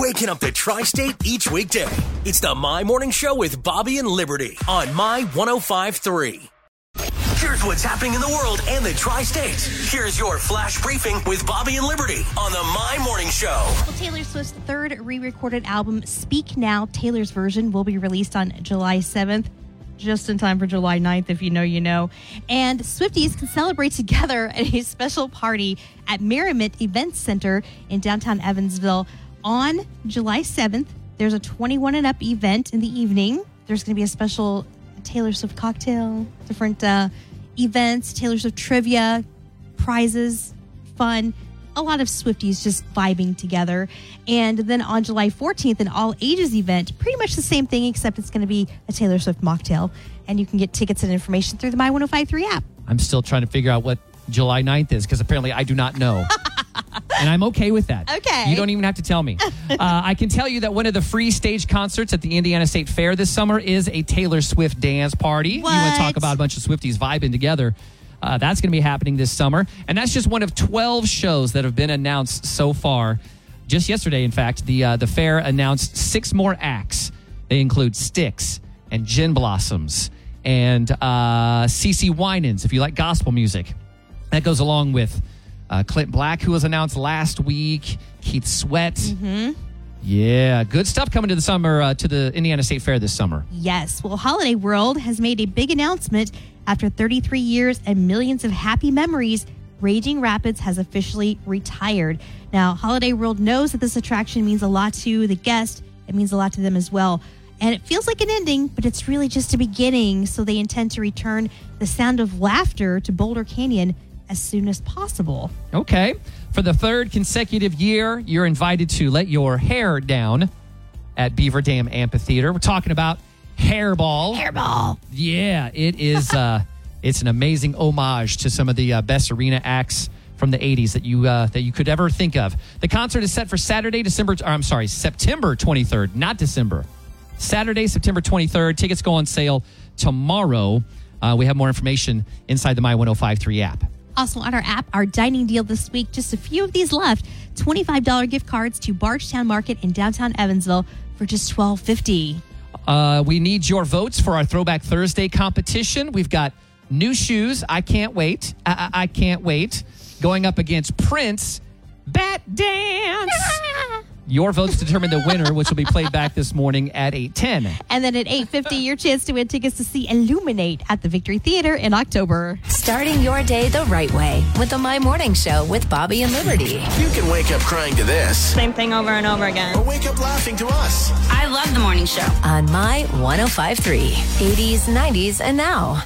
waking up the tri state each weekday. It's the My Morning Show with Bobby and Liberty on My 1053. Here's what's happening in the world and the tri states. Here's your flash briefing with Bobby and Liberty on the My Morning Show. Well, Taylor Swift's third re recorded album, Speak Now, Taylor's version, will be released on July 7th, just in time for July 9th, if you know, you know. And Swifties can celebrate together at a special party at Merriment Events Center in downtown Evansville on July 7th. There's a 21 and up event in the evening. There's going to be a special Taylor Swift cocktail, different uh, events, Taylor Swift trivia, prizes, fun. A lot of Swifties just vibing together. And then on July 14th, an all ages event, pretty much the same thing, except it's going to be a Taylor Swift mocktail. And you can get tickets and information through the My 1053 app. I'm still trying to figure out what July 9th is because apparently I do not know. and I'm okay with that. Okay. You don't even have to tell me. uh, I can tell you that one of the free stage concerts at the Indiana State Fair this summer is a Taylor Swift dance party. What? You want to talk about a bunch of Swifties vibing together. Uh, that's going to be happening this summer. And that's just one of 12 shows that have been announced so far. Just yesterday, in fact, the, uh, the fair announced six more acts. They include Styx and Gin Blossoms and uh, CeCe Winans, if you like gospel music. That goes along with uh, Clint Black, who was announced last week, Keith Sweat. Mm-hmm. Yeah, good stuff coming to the summer, uh, to the Indiana State Fair this summer. Yes. Well, Holiday World has made a big announcement. After 33 years and millions of happy memories, Raging Rapids has officially retired. Now, Holiday World knows that this attraction means a lot to the guest. It means a lot to them as well. And it feels like an ending, but it's really just a beginning. So they intend to return the sound of laughter to Boulder Canyon as soon as possible. Okay. For the third consecutive year, you're invited to let your hair down at Beaver Dam Amphitheater. We're talking about Hairball. Hairball. Yeah, it is. Uh, it's an amazing homage to some of the uh, best arena acts from the '80s that you uh, that you could ever think of. The concert is set for Saturday, December. Or I'm sorry, September 23rd, not December. Saturday, September 23rd. Tickets go on sale tomorrow. Uh, we have more information inside the My 1053 app. Also on our app, our dining deal this week, just a few of these left. $25 gift cards to Bargetown Market in downtown Evansville for just $12.50. Uh, we need your votes for our Throwback Thursday competition. We've got new shoes. I can't wait. I, I, I can't wait. Going up against Prince. Bat Dance. Your votes determine the winner, which will be played back this morning at 810. And then at 8.50, your chance to win tickets to see Illuminate at the Victory Theater in October. Starting your day the right way with the My Morning Show with Bobby and Liberty. You can wake up crying to this Same thing over and over again. or wake up laughing to us. I love the morning show on My 1053. 80s, 90s, and now.